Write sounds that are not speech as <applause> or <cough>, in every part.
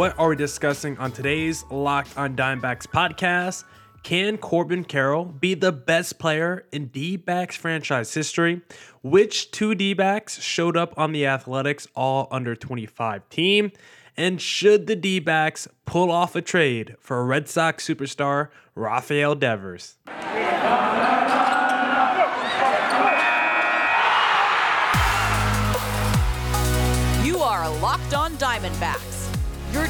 What are we discussing on today's Locked on Diamondbacks podcast? Can Corbin Carroll be the best player in D backs franchise history? Which two D backs showed up on the Athletics all under 25 team? And should the D backs pull off a trade for Red Sox superstar Rafael Devers?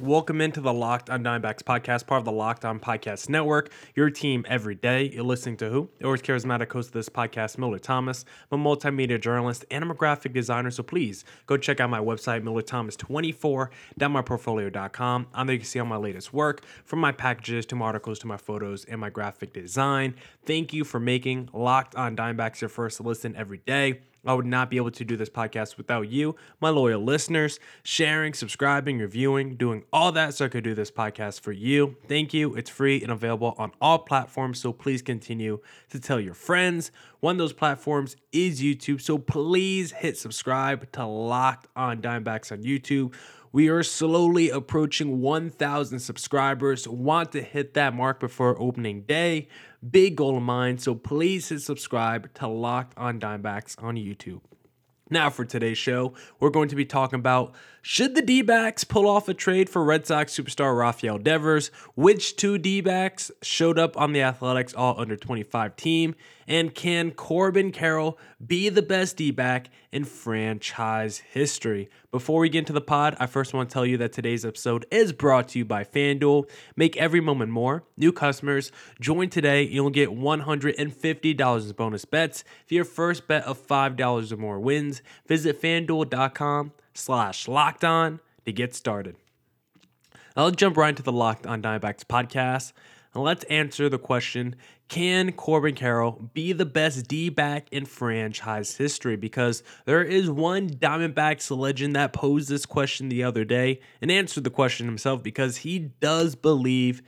Welcome into the Locked on Diamondbacks podcast, part of the Locked on Podcast Network. Your team every day. You're listening to who? The always charismatic host of this podcast, Millard Thomas. I'm a multimedia journalist and I'm a graphic designer. So please go check out my website, MillardThomas24.myportfolio.com. On there you can see all my latest work, from my packages to my articles to my photos and my graphic design. Thank you for making Locked on Diamondbacks your first listen every day. I would not be able to do this podcast without you, my loyal listeners, sharing, subscribing, reviewing, doing all that so I could do this podcast for you. Thank you. It's free and available on all platforms, so please continue to tell your friends. One of those platforms is YouTube, so please hit subscribe to Locked on Diamondbacks on YouTube. We are slowly approaching 1,000 subscribers. Want to hit that mark before opening day. Big goal of mine. So please hit subscribe to Locked on Diamondbacks on YouTube. Now, for today's show, we're going to be talking about should the D backs pull off a trade for Red Sox superstar Rafael Devers? Which two D backs showed up on the Athletics All Under 25 team? And can Corbin Carroll be the best D back in franchise history? Before we get into the pod, I first want to tell you that today's episode is brought to you by FanDuel. Make every moment more. New customers, join today. You'll get $150 in bonus bets if your first bet of $5 or more wins. Visit fanduel.com slash locked on to get started. Let's jump right into the Locked on Diamondbacks podcast. And let's answer the question Can Corbin Carroll be the best D back in franchise history? Because there is one Diamondbacks legend that posed this question the other day and answered the question himself because he does believe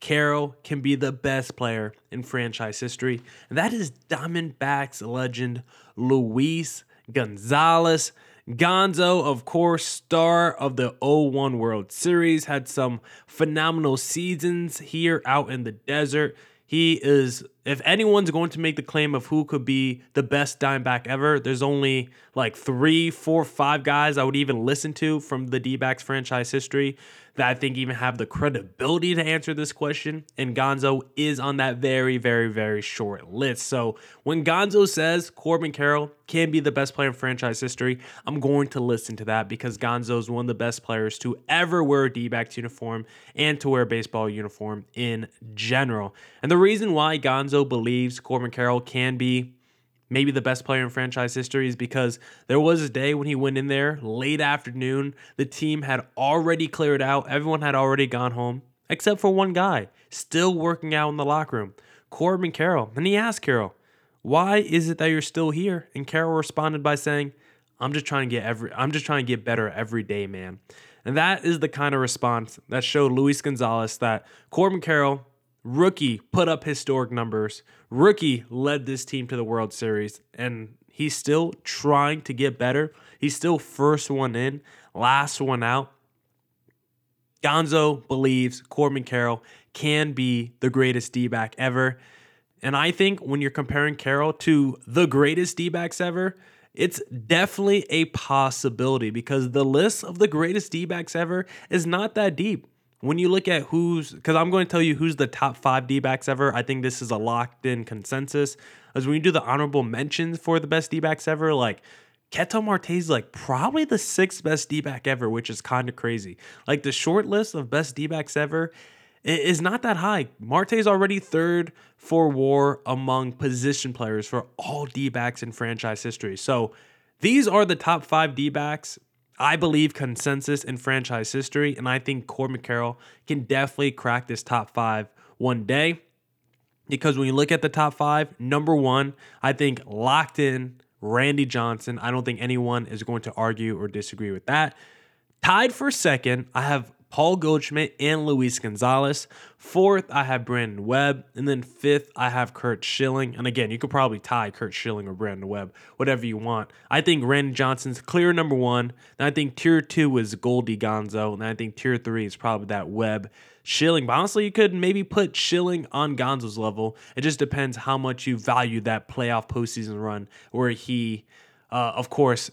Carroll can be the best player in franchise history. And that is Diamondbacks legend Luis Gonzalez. Gonzo, of course, star of the 01 World Series, had some phenomenal seasons here out in the desert. He is, if anyone's going to make the claim of who could be the best Diamondback ever, there's only like three, four, five guys I would even listen to from the D backs franchise history that I think even have the credibility to answer this question. And Gonzo is on that very, very, very short list. So when Gonzo says Corbin Carroll can be the best player in franchise history, I'm going to listen to that because Gonzo is one of the best players to ever wear a D backs uniform and to wear a baseball uniform in general. And the reason why Gonzo believes Corbin Carroll can be maybe the best player in franchise history is because there was a day when he went in there late afternoon. The team had already cleared out, everyone had already gone home, except for one guy still working out in the locker room, Corbin Carroll. And he asked Carroll, Why is it that you're still here? And Carroll responded by saying, I'm just trying to get every I'm just trying to get better every day, man. And that is the kind of response that showed Luis Gonzalez that Corbin Carroll Rookie put up historic numbers. Rookie led this team to the World Series, and he's still trying to get better. He's still first one in, last one out. Gonzo believes Corbin Carroll can be the greatest D back ever. And I think when you're comparing Carroll to the greatest D backs ever, it's definitely a possibility because the list of the greatest D backs ever is not that deep when you look at who's because I'm going to tell you who's the top five D backs ever. I think this is a locked in consensus. As when you do the honorable mentions for the best D backs ever, like Ketel Marte is like probably the sixth best D back ever, which is kind of crazy. Like the short list of best D backs ever is not that high. Marte is already third for war among position players for all D backs in franchise history. So these are the top five D backs I believe consensus in franchise history, and I think Corbin Carroll can definitely crack this top five one day. Because when you look at the top five, number one, I think locked in Randy Johnson. I don't think anyone is going to argue or disagree with that. Tied for second, I have Paul Goldschmidt and Luis Gonzalez. Fourth, I have Brandon Webb. And then fifth, I have Curt Schilling. And again, you could probably tie Curt Schilling or Brandon Webb, whatever you want. I think Randy Johnson's clear number one. And I think tier two is Goldie Gonzo. And I think tier three is probably that Webb Schilling. But honestly, you could maybe put Schilling on Gonzo's level. It just depends how much you value that playoff postseason run where he, uh, of course,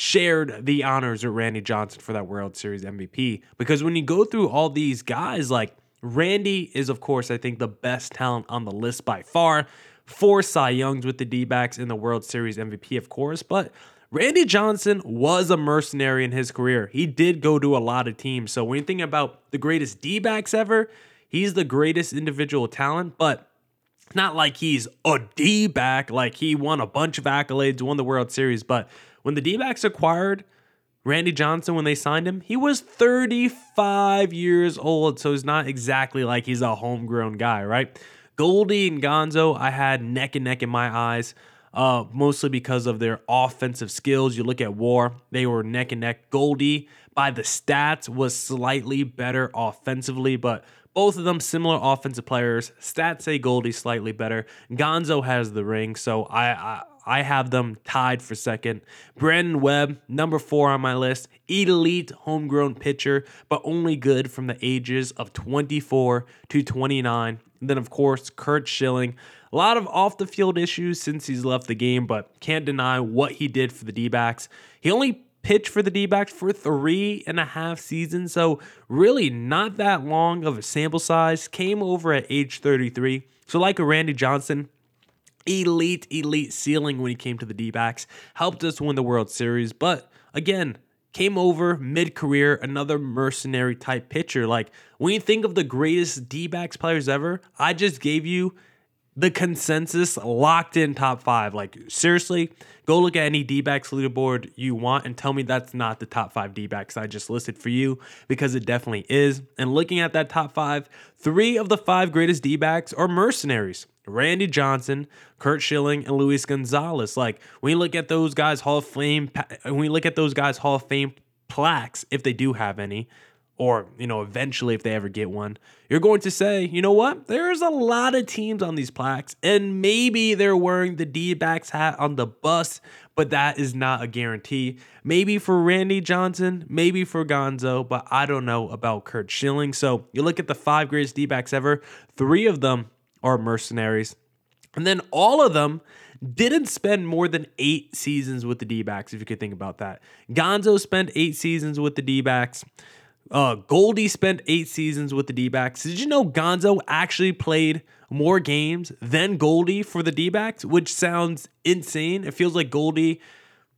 shared the honors with Randy Johnson for that World Series MVP. Because when you go through all these guys, like Randy is, of course, I think the best talent on the list by far. Four Cy Youngs with the D backs in the World Series MVP, of course. But Randy Johnson was a mercenary in his career. He did go to a lot of teams. So when you think about the greatest D backs ever, he's the greatest individual talent. But not like he's a D back, like he won a bunch of accolades, won the World Series, but when the D backs acquired Randy Johnson, when they signed him, he was 35 years old. So it's not exactly like he's a homegrown guy, right? Goldie and Gonzo, I had neck and neck in my eyes, uh, mostly because of their offensive skills. You look at War, they were neck and neck. Goldie, by the stats, was slightly better offensively, but both of them similar offensive players. Stats say Goldie slightly better. Gonzo has the ring, so I, I I have them tied for second. Brandon Webb, number four on my list. Elite homegrown pitcher, but only good from the ages of 24 to 29. And then, of course, Curt Schilling. A lot of off the field issues since he's left the game, but can't deny what he did for the D backs. He only pitched for the D backs for three and a half seasons, so really not that long of a sample size. Came over at age 33. So, like a Randy Johnson, elite, elite ceiling when he came to the D backs, helped us win the World Series. But again, came over mid career, another mercenary type pitcher. Like when you think of the greatest D backs players ever, I just gave you the consensus locked in top five. Like, seriously, go look at any D backs leaderboard you want and tell me that's not the top five D backs I just listed for you because it definitely is. And looking at that top five, three of the five greatest D backs are mercenaries. Randy Johnson, Curt Schilling, and Luis Gonzalez. Like when you look at those guys Hall of Fame, when we look at those guys Hall of Fame plaques, if they do have any, or you know eventually if they ever get one, you're going to say, you know what? There's a lot of teams on these plaques, and maybe they're wearing the D-backs hat on the bus, but that is not a guarantee. Maybe for Randy Johnson, maybe for Gonzo, but I don't know about Curt Schilling. So you look at the five greatest D-backs ever, three of them are mercenaries. And then all of them didn't spend more than eight seasons with the D backs, if you could think about that. Gonzo spent eight seasons with the D backs. Uh, Goldie spent eight seasons with the D backs. Did you know Gonzo actually played more games than Goldie for the D backs, which sounds insane? It feels like Goldie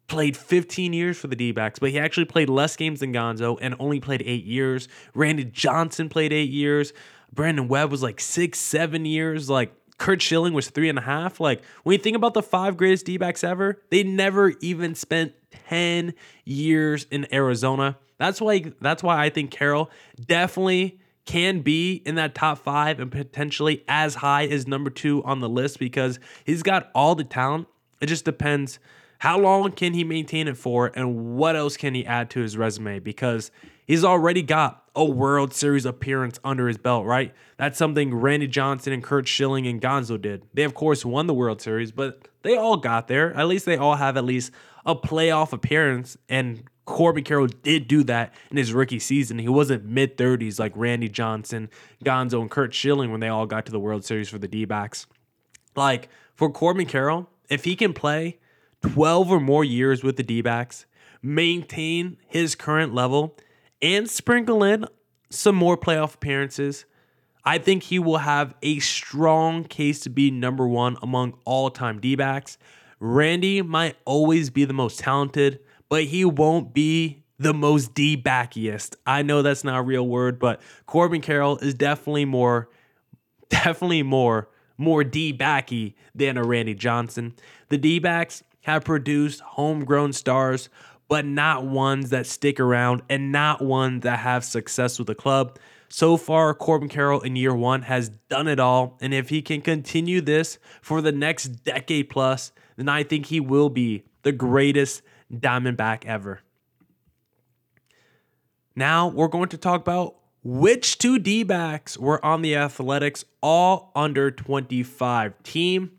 played 15 years for the D backs, but he actually played less games than Gonzo and only played eight years. Randy Johnson played eight years. Brandon Webb was like six, seven years. Like Curt Schilling was three and a half. Like when you think about the five greatest D backs ever, they never even spent 10 years in Arizona. That's why that's why I think Carroll definitely can be in that top five and potentially as high as number two on the list because he's got all the talent. It just depends how long can he maintain it for and what else can he add to his resume because he's already got a World Series appearance under his belt, right? That's something Randy Johnson and Curt Schilling and Gonzo did. They, of course, won the World Series, but they all got there. At least they all have at least a playoff appearance. And Corbin Carroll did do that in his rookie season. He wasn't mid 30s like Randy Johnson, Gonzo, and Curt Schilling when they all got to the World Series for the D backs. Like, for Corbin Carroll, if he can play 12 or more years with the D backs, maintain his current level, and sprinkle in some more playoff appearances, I think he will have a strong case to be number one among all time D backs. Randy might always be the most talented, but he won't be the most D backiest. I know that's not a real word, but Corbin Carroll is definitely more, <laughs> definitely more, more D backy than a Randy Johnson. The D backs have produced homegrown stars but not ones that stick around and not ones that have success with the club. So far, Corbin Carroll in year one has done it all. And if he can continue this for the next decade plus, then I think he will be the greatest Diamondback ever. Now we're going to talk about Which two D backs were on the Athletics all under 25 team?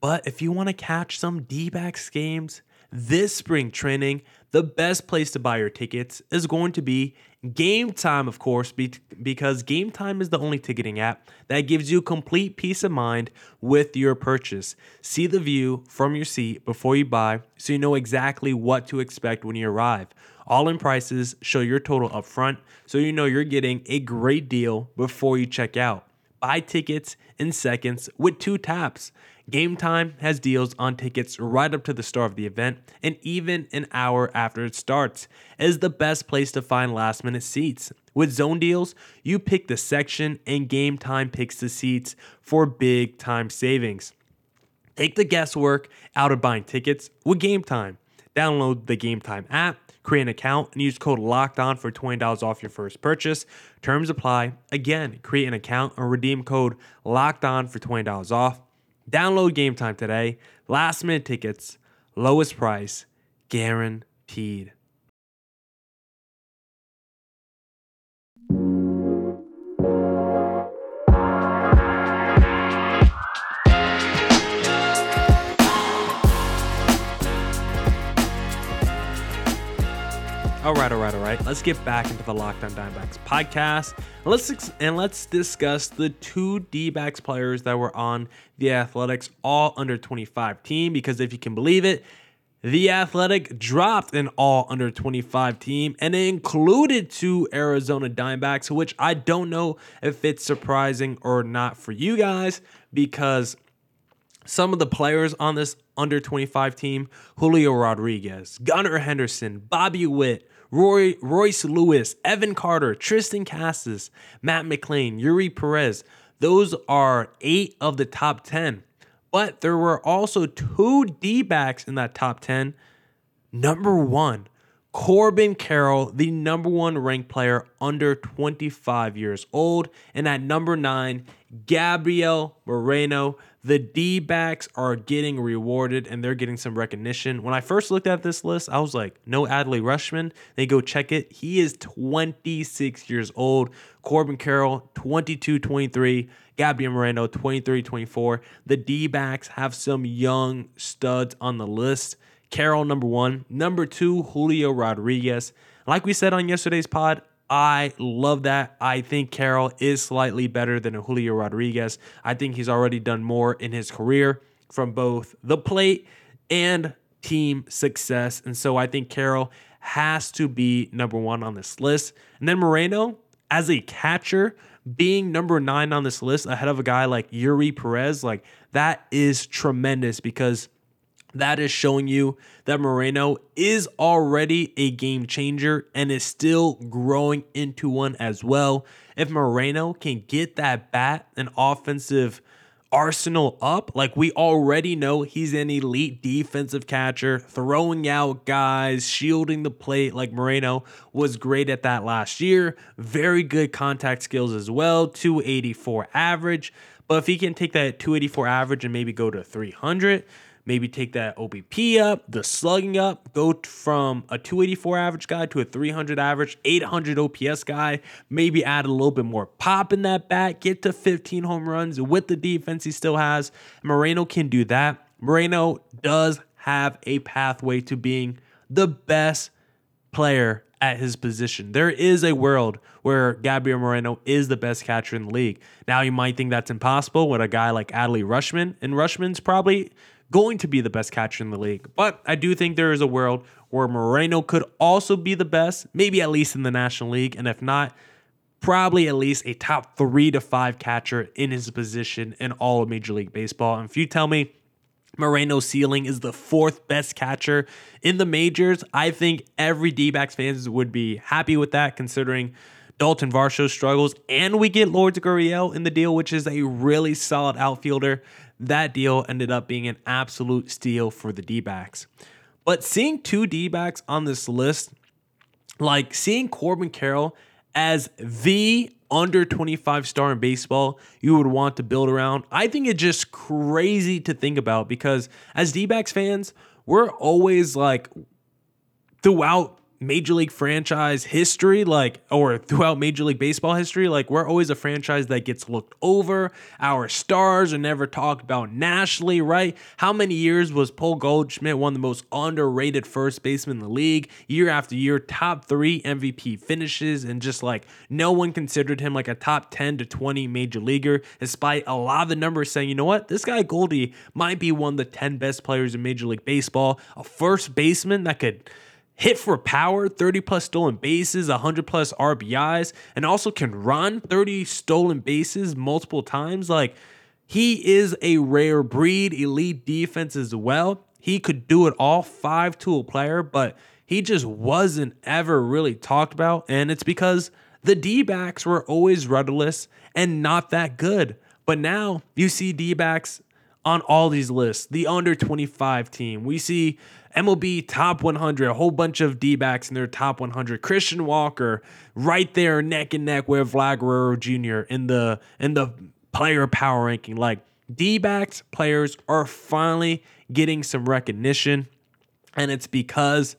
But if you want to catch some D backs games this spring training, the best place to buy your tickets is going to be Game Time, of course, because Game Time is the only ticketing app that gives you complete peace of mind with your purchase. See the view from your seat before you buy so you know exactly what to expect when you arrive. All in prices show your total upfront so you know you're getting a great deal before you check out. Buy tickets in seconds with two taps. Game Time has deals on tickets right up to the start of the event and even an hour after it starts. It is the best place to find last minute seats. With zone deals, you pick the section and Game Time picks the seats for big time savings. Take the guesswork out of buying tickets with Game Time. Download the Game Time app create an account, and use code locked on for $20 off your first purchase. Terms apply. Again, create an account and redeem code locked on for $20 off. Download game time today. Last minute tickets, lowest price, guaranteed. All right, all right, all right. Let's get back into the Locked On Diamondbacks podcast. Let's and let's discuss the two D-backs players that were on the Athletics all under 25 team because if you can believe it, the Athletic dropped an all under 25 team and it included two Arizona Diamondbacks, which I don't know if it's surprising or not for you guys because some of the players on this under 25 team Julio Rodriguez, Gunnar Henderson, Bobby Witt, Roy, Royce Lewis, Evan Carter, Triston Casas, Matt McLain, Eury Perez. Those are eight of the top 10. But there were also two D backs in that top 10. Number one, Corbin Carroll, the number one ranked player under 25 years old. And at number nine, Gabriel Moreno, the D backs are getting rewarded and they're getting some recognition. When I first looked at this list, I was like, no Adley Rutschman. They go check it. He is 26 years old. Corbin Carroll, 22 23. Gabriel Moreno, 23 24. The D backs have some young studs on the list. Carroll, number one. Number two, Julio Rodriguez. Like we said on yesterday's pod, I love that. I think Carroll is slightly better than Julio Rodriguez. I think he's already done more in his career from both the plate and team success. And so I think Carroll has to be number one on this list. And then Moreno, as a catcher, being number nine on this list ahead of a guy like Eury Perez, like that is tremendous because that is showing you that Moreno is already a game changer and is still growing into one as well. If Moreno can get that bat and offensive arsenal up, like we already know he's an elite defensive catcher, throwing out guys, shielding the plate, like Moreno was great at that last year. Very good contact skills as well, 284 average. But if he can take that 284 average and maybe go to 300, maybe take that OBP up, the slugging up, go from a 284 average guy to a 300 average, 800 OPS guy, maybe add a little bit more pop in that bat, get to 15 home runs with the defense he still has. Moreno can do that. Moreno does have a pathway to being the best player at his position. There is a world where Gabriel Moreno is the best catcher in the league. Now you might think that's impossible with a guy like Adley Rutschman, and Rutschman's probably going to be the best catcher in the league. But I do think there is a world where Moreno could also be the best, maybe at least in the National League. And if not, probably at least a top three to five catcher in his position in all of Major League Baseball. And if you tell me Moreno's ceiling is the fourth best catcher in the majors, I think every D backs fans would be happy with that considering Dalton Varsho struggles, and we get Lourdes Gurriel in the deal, which is a really solid outfielder that deal ended up being an absolute steal for the D backs. But seeing two D backs on this list, like seeing Corbin Carroll as the under 25 star in baseball you would want to build around, I think it's just crazy to think about because as D backs fans, we're always like throughout Major League franchise history, like, or throughout Major League Baseball history, like, we're always a franchise that gets looked over. Our stars are never talked about nationally, right? How many years was Paul Goldschmidt one of the most underrated first basemen in the league? Year after year, top three MVP finishes, and just like no one considered him like a top 10 to 20 major leaguer, despite a lot of the numbers saying, you know what, this guy Goldie might be one of the 10 best players in Major League Baseball, a first baseman that could hit for power, 30 plus stolen bases, 100 plus RBIs, and also can run 30 stolen bases multiple times. Like, he is a rare breed, elite defense as well. He could do it all, five tool player, but he just wasn't ever really talked about. And it's because the D backs were always rudderless and not that good. But now you see D backs on all these lists. The under 25 team. We see MLB top 100, a whole bunch of D backs in their top 100. Christian Walker right there neck and neck with Vlad Guerrero Jr. in the in the player power ranking. Like D backs players are finally getting some recognition, and it's because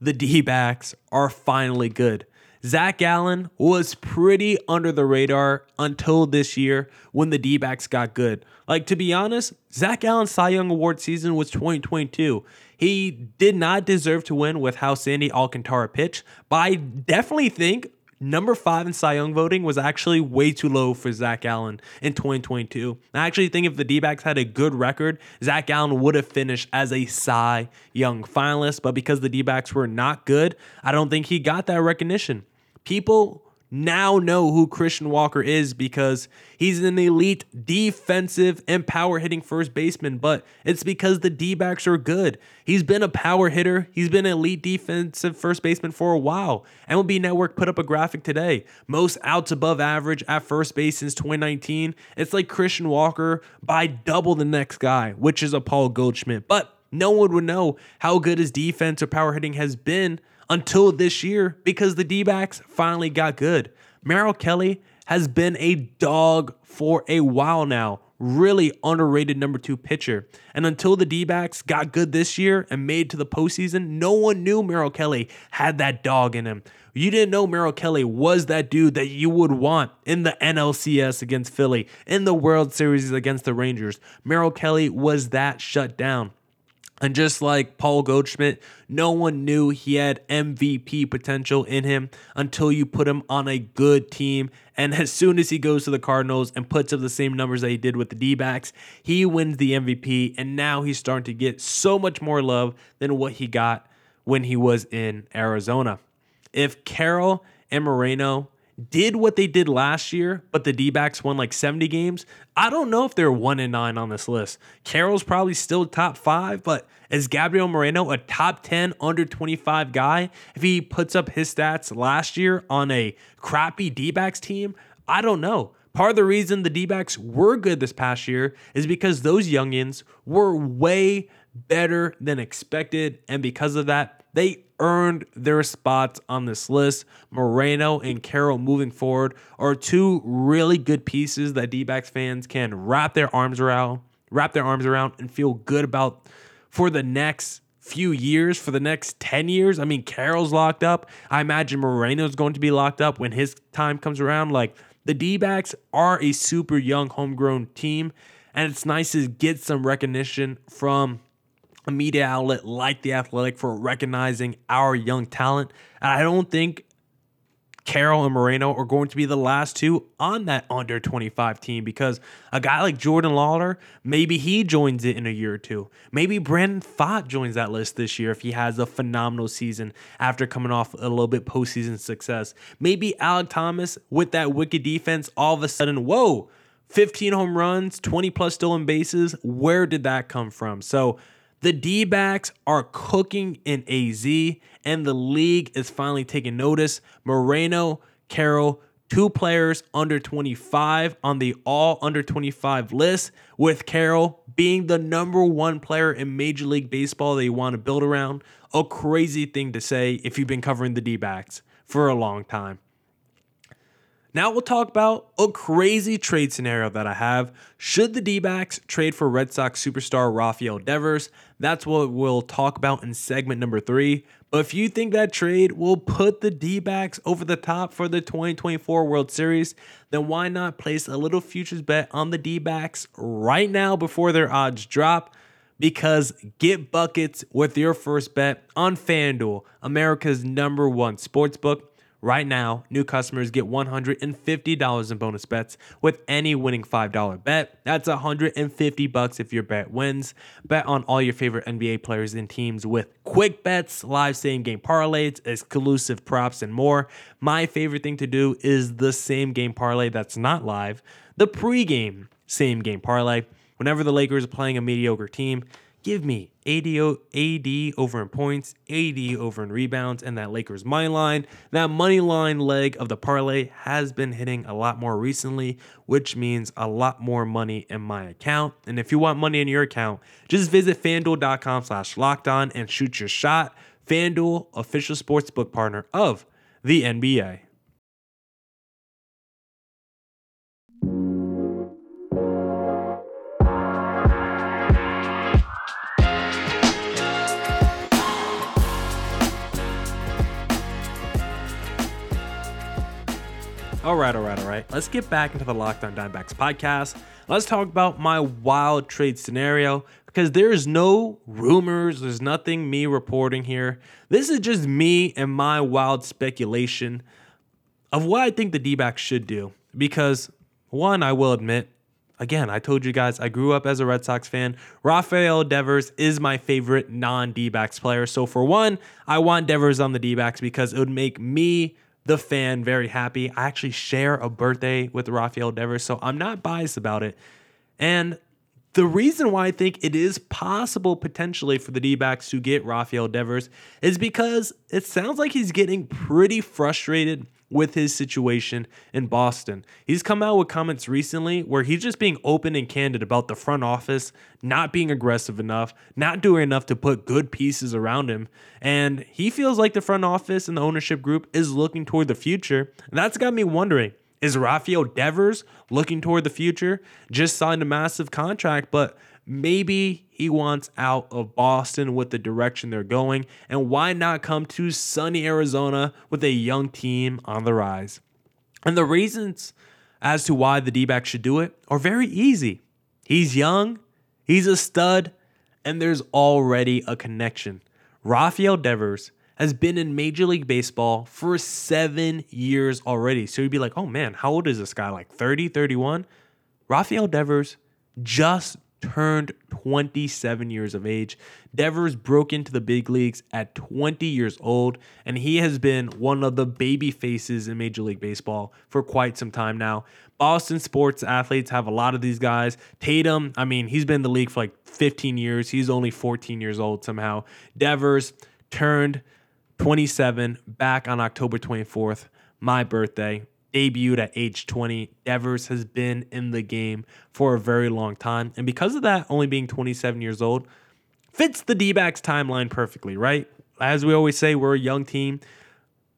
the D backs are finally good. Zach Gallen was pretty under the radar until this year when the D backs got good. Like, to be honest, Zach Gallen's Cy Young Award season was 2022. He did not deserve to win with how Sandy Alcantara pitched, but I definitely think number five in Cy Young voting was actually way too low for Zach Gallen in 2022. I actually think if the D backs had a good record, Zach Gallen would have finished as a Cy Young finalist, but because the D backs were not good, I don't think he got that recognition. People now know who Christian Walker is because he's an elite defensive and power hitting first baseman, but it's because the D backs are good. He's been a power hitter, he's been an elite defensive first baseman for a while. MLB Network put up a graphic today most outs above average at first base since 2019. It's like Christian Walker by double the next guy, which is a Paul Goldschmidt. But no one would know how good his defense or power hitting has been until this year because the D backs finally got good. Merrill Kelly has been a dog for a while now. Really underrated number two pitcher. And until the D backs got good this year and made to the postseason, no one knew Merrill Kelly had that dog in him. You didn't know Merrill Kelly was that dude that you would want in the NLCS against Philly, in the World Series against the Rangers. Merrill Kelly was that shut down. And just like Paul Goldschmidt, no one knew he had MVP potential in him until you put him on a good team. And <laughs> as soon as he goes to the Cardinals and puts up the same numbers that he did with the D backs, he wins the MVP. And now he's starting to get so much more love than what he got when he was in Arizona. If Carroll and Moreno did what they did last year, but the D backs won like 70 games, I don't know if they're one and nine on this list. Carroll's probably still top five, but is Gabriel Moreno a top 10 under 25 guy? If he puts up his stats last year on a crappy D backs team, I don't know. Part of the reason the D backs were good this past year is because those youngins were way better than expected. And because of that, they earned their spots on this list. Moreno and Carroll moving forward are two really good pieces that D-backs fans can wrap their arms around, wrap their arms around and feel good about for the next few years, for the next 10 years. I mean, Carroll's locked up. I imagine Moreno's going to be locked up when his time comes around. Like the D-backs are a super young homegrown team and it's nice to get some recognition from a media outlet like The Athletic for recognizing our young talent. And I don't think Carroll and Moreno are going to be the last two on that under 25 team because a guy like Jordan Lawlar, maybe he joins it in a year or two. Maybe Brandon Pfaadt joins that list this year if he has a phenomenal season after coming off a little bit postseason success. Maybe Alek Thomas with that wicked defense, all of a sudden, whoa, 15 home runs, 20 plus stolen bases. Where did that come from? So, the D backs are cooking in AZ, and the league is finally taking notice. Moreno, Carroll, two players under 25 on the all under 25 list, with Carroll being the number one player in Major League Baseball they want to build around. A crazy thing to say if you've been covering the D backs for a long time. Now we'll talk about a crazy trade scenario that I have. Should the D backs trade for Red Sox superstar Rafael Devers? That's what we'll talk about in segment number three. But if you think that trade will put the D backs over the top for the 2024 World Series, then why not place a little futures bet on the D backs right now before their odds drop? Because get buckets with your first bet on FanDuel, America's number one sportsbook. Right now, new customers get $150 in bonus bets with any winning $5 bet. That's 150 bucks if your bet wins. Bet on all your favorite NBA players and teams with quick bets, live same game parlays, exclusive props, and more. My favorite thing to do is the same game parlay that's not live, the pregame same game parlay. Whenever the Lakers are playing a mediocre team, Give me AD, AD over in points, AD over in rebounds, and that Lakers money line. That money line leg of the parlay has been hitting a lot more recently, which means a lot more money in my account. And if you want money in your account, just visit fanduel.com slash locked on and shoot your shot. FanDuel, official sportsbook partner of the NBA. All right, all right, all right. Let's get back into the Locked On Diamondbacks podcast. Let's talk about my wild trade scenario because there's no rumors, there's nothing me reporting here. This is just me and my wild speculation of what I think the D backs should do. Because, one, I will admit, again, I told you guys I grew up as a Red Sox fan. Rafael Devers is my favorite non D backs player. So, for one, I want Devers on the D backs because it would make me the fan very happy. I actually share a birthday with Rafael Devers, so I'm not biased about it. And the reason why I think it is possible potentially for the D backs to get Rafael Devers is because it sounds like he's getting pretty frustrated with his situation in Boston. He's come out with comments recently where he's just being open and candid about the front office not being aggressive enough, not doing enough to put good pieces around him. And he feels like the front office and the ownership group is looking toward the future. And that's got me wondering is Rafael Devers looking toward the future? Just signed a massive contract, but maybe he wants out of Boston with the direction they're going. And why not come to sunny Arizona with a young team on the rise? And the reasons as to why the D back should do it are very easy. He's young, he's a stud, and there's already a connection. Rafael Devers has been in Major League Baseball for seven years already. So you'd be like, oh man, how old is this guy? Like 30, 31? Rafael Devers just turned 27 years of age. Devers broke into the big leagues at 20 years old, and he has been one of the baby faces in Major League Baseball for quite some time now. Boston sports athletes have a lot of these guys. Tatum, I mean, he's been in the league for like 15 years. He's only 14 years old somehow. Devers turned 27 back on October 24th, my birthday debuted at age 20. Devers has been in the game for a very long time. And because of that, only being 27 years old, fits the D backs timeline perfectly, right? As we always say, we're a young team,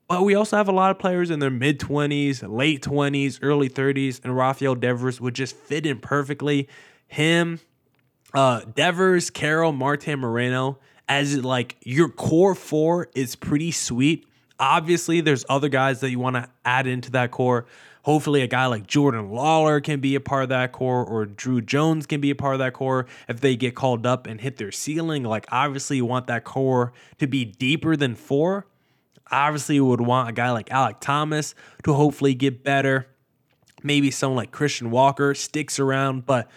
but we also have a lot of players in their mid 20s, late 20s, early 30s, and Rafael Devers would just fit in perfectly. Him, uh, Devers, Carroll, Marte Moreno, as like your core four is pretty sweet Obviously, there's other guys that you want to add into that core. Hopefully, a guy like Jordan Lawlar can be a part of that core, or Druw Jones can be a part of that core if they get called up and hit their ceiling. Like, obviously, you want that core to be deeper than four. Obviously, you would want a guy like Alek Thomas to hopefully get better. Maybe someone like Christian Walker sticks around, but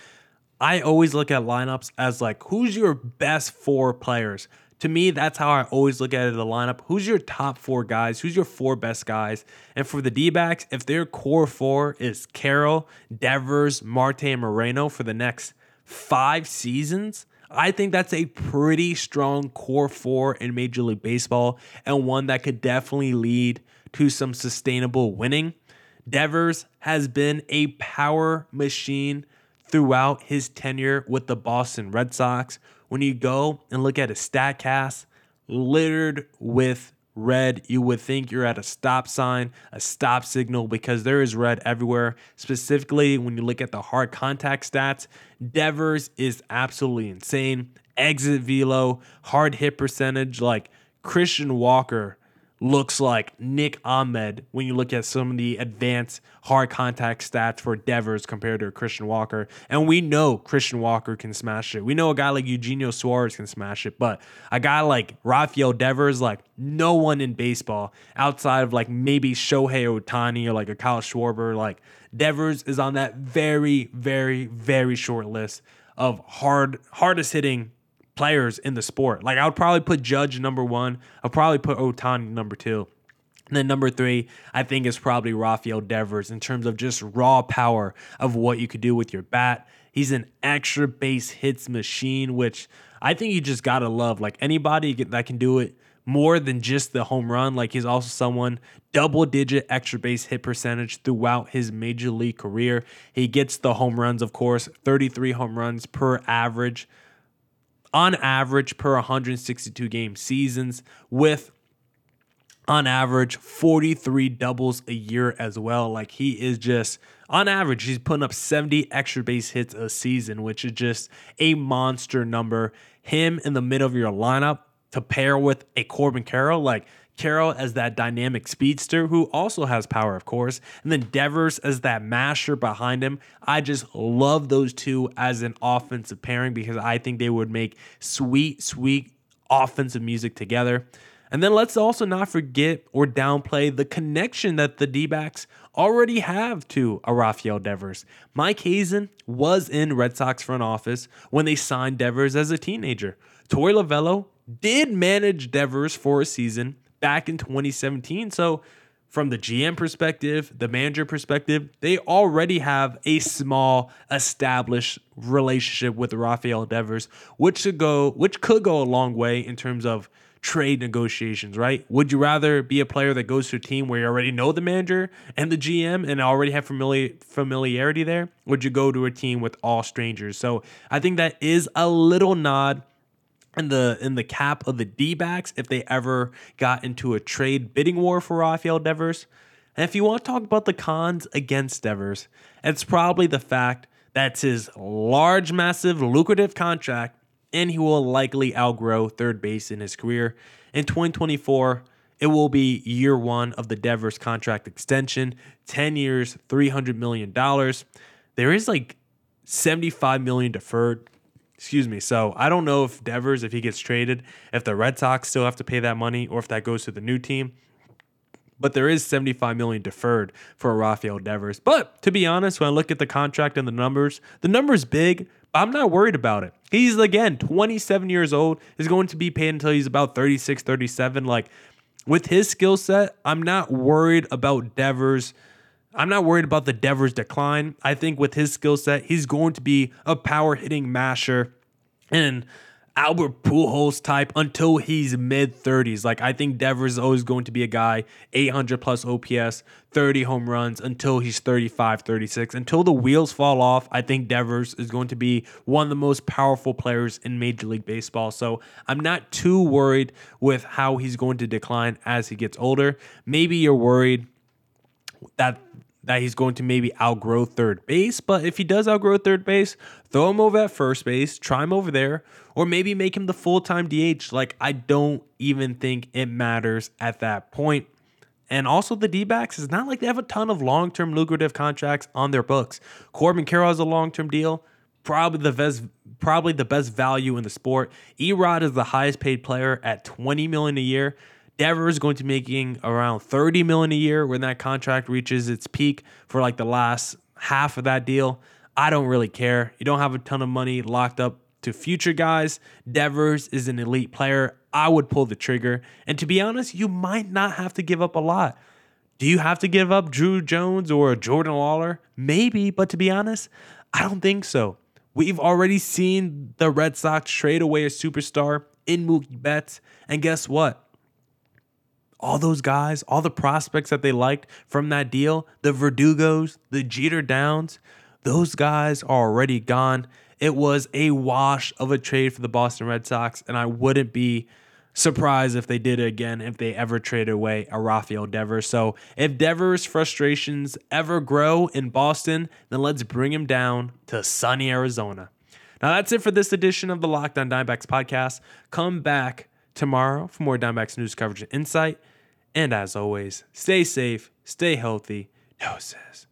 I always look at lineups as like who's your best four players to me, that's how I always look at it the lineup. Who's your top four guys? Who's your four best guys? And for the D backs, if their core four is Carroll, Devers, Marte, and Moreno for the next five seasons, I think that's a pretty strong core four in Major League Baseball and one that could definitely lead to some sustainable winning. Devers has been a power machine throughout his tenure with the Boston Red Sox when you go and look at his StatCast, littered with red, you would think you're at a stop sign, a stop signal, because there is red everywhere. Specifically, when you look at the hard contact stats, Devers is absolutely insane. Exit velo, hard hit percentage, like Christian Walker looks like Nick Ahmed when you look at some of the advanced hard contact stats for Devers compared to Christian Walker. And we know Christian Walker can smash it. We know a guy like Eugenio Suarez can smash it, but a guy like Rafael Devers, like no one in baseball outside of like maybe Shohei Ohtani or like a Kyle Schwarber, like Devers is on that very, very, very short list of hard hardest hitting players in the sport. Like I would probably put Judge number one. I'll probably put Ohtani number two. And then number three, I think is probably Rafael Devers in terms of just raw power of what you could do with your bat. He's an extra base hits machine, which I think you just gotta love. Like anybody that can do it more than just the home run. Like he's also someone double digit extra base hit percentage throughout his major league career. He gets the home runs, of course, 33 home runs per average on average per 162 game seasons with on average 43 doubles a year as well. Like he is just on average he's putting up 70 extra base hits a season which is just a monster number. Him in the middle of your lineup to pair with a Corbin Carroll like Carroll as that dynamic speedster who also has power, of course, and then Devers as that masher behind him. I just love those two as an offensive pairing because I think they would make sweet, sweet offensive music together. And then let's also not forget or downplay the connection that the D backs already have to a Rafael Devers. Mike Hazen was in Red Sox front office when they signed Devers as a teenager. Torey Lovullo did manage Devers for a season back in 2017. So, from the GM perspective, the manager perspective, they already have a small established relationship with Rafael Devers, which should go which could go a long way in terms of trade negotiations, right? Would you rather be a player that goes to a team where you already know the manager and the GM and already have familiar familiarity there? Would you go to a team with all strangers? So I think that is a little nod in the in the cap of the D backs if they ever got into a trade bidding war for Rafael Devers. And if you want to talk about the cons against Devers, it's probably the fact that's his large, massive, lucrative contract, and he will likely outgrow third base in his career. In 2024, it will be year one of the Devers contract extension 10 years, $300 million. There is like 75 million deferred Excuse me. So I don't know if Devers, if he gets traded, if the Red Sox still have to pay that money or if that goes to the new team. But there is 75 million deferred for Rafael Devers. But to be honest, when I look at the contract and the numbers, the number's big, but I'm not worried about it. He's again 27 years old, is going to be paid until he's about 36, 37. Like with his skill set, I'm not worried about Devers I'm not worried about the Devers' decline. I think with his skill set, he's going to be a power hitting masher and Albert Pujols type until he's mid 30s. Like I think Devers is always going to be a guy 800 plus OPS, 30 home runs until he's 35, 36. Until the wheels fall off, I think Devers is going to be one of the most powerful players in Major League Baseball. So I'm not too worried with how he's going to decline as he gets older. Maybe you're worried that that he's going to maybe outgrow third base. But if he does outgrow third base, throw him over at first base, try him over there, or maybe make him the full time DH. Like, I don't even think it matters at that point. And also, the D backs is not like they have a ton of long term lucrative contracts on their books. Corbin Carroll has a long term deal, probably the best. Probably the best value in the sport. Erod is the highest paid player at 20 million a year. Devers is going to be making around 30 million a year when that contract reaches its peak for like the last half of that deal. I don't really care. You don't have a ton of money locked up to future guys. Devers is an elite player. I would pull the trigger. And to be honest, you might not have to give up a lot. Do you have to give up Druw Jones or Jordan Lawlar? Maybe, but to be honest, I don't think so. We've already seen the Red Sox trade away a superstar in Mookie Betts. And guess what? All those guys, all the prospects that they liked from that deal, the Verdugos, the Jeter Downs, those guys are already gone. It was a wash of a trade for the Boston Red Sox, and I wouldn't be surprised if they did it again if they ever traded away a Rafael Devers. So if Devers' frustrations ever grow in Boston, then let's bring him down to sunny Arizona. Now that's it for this edition of the Locked On Diamondbacks podcast. Come back tomorrow for more Diamondbacks news coverage and insight. And as always, stay safe, stay healthy. Doses.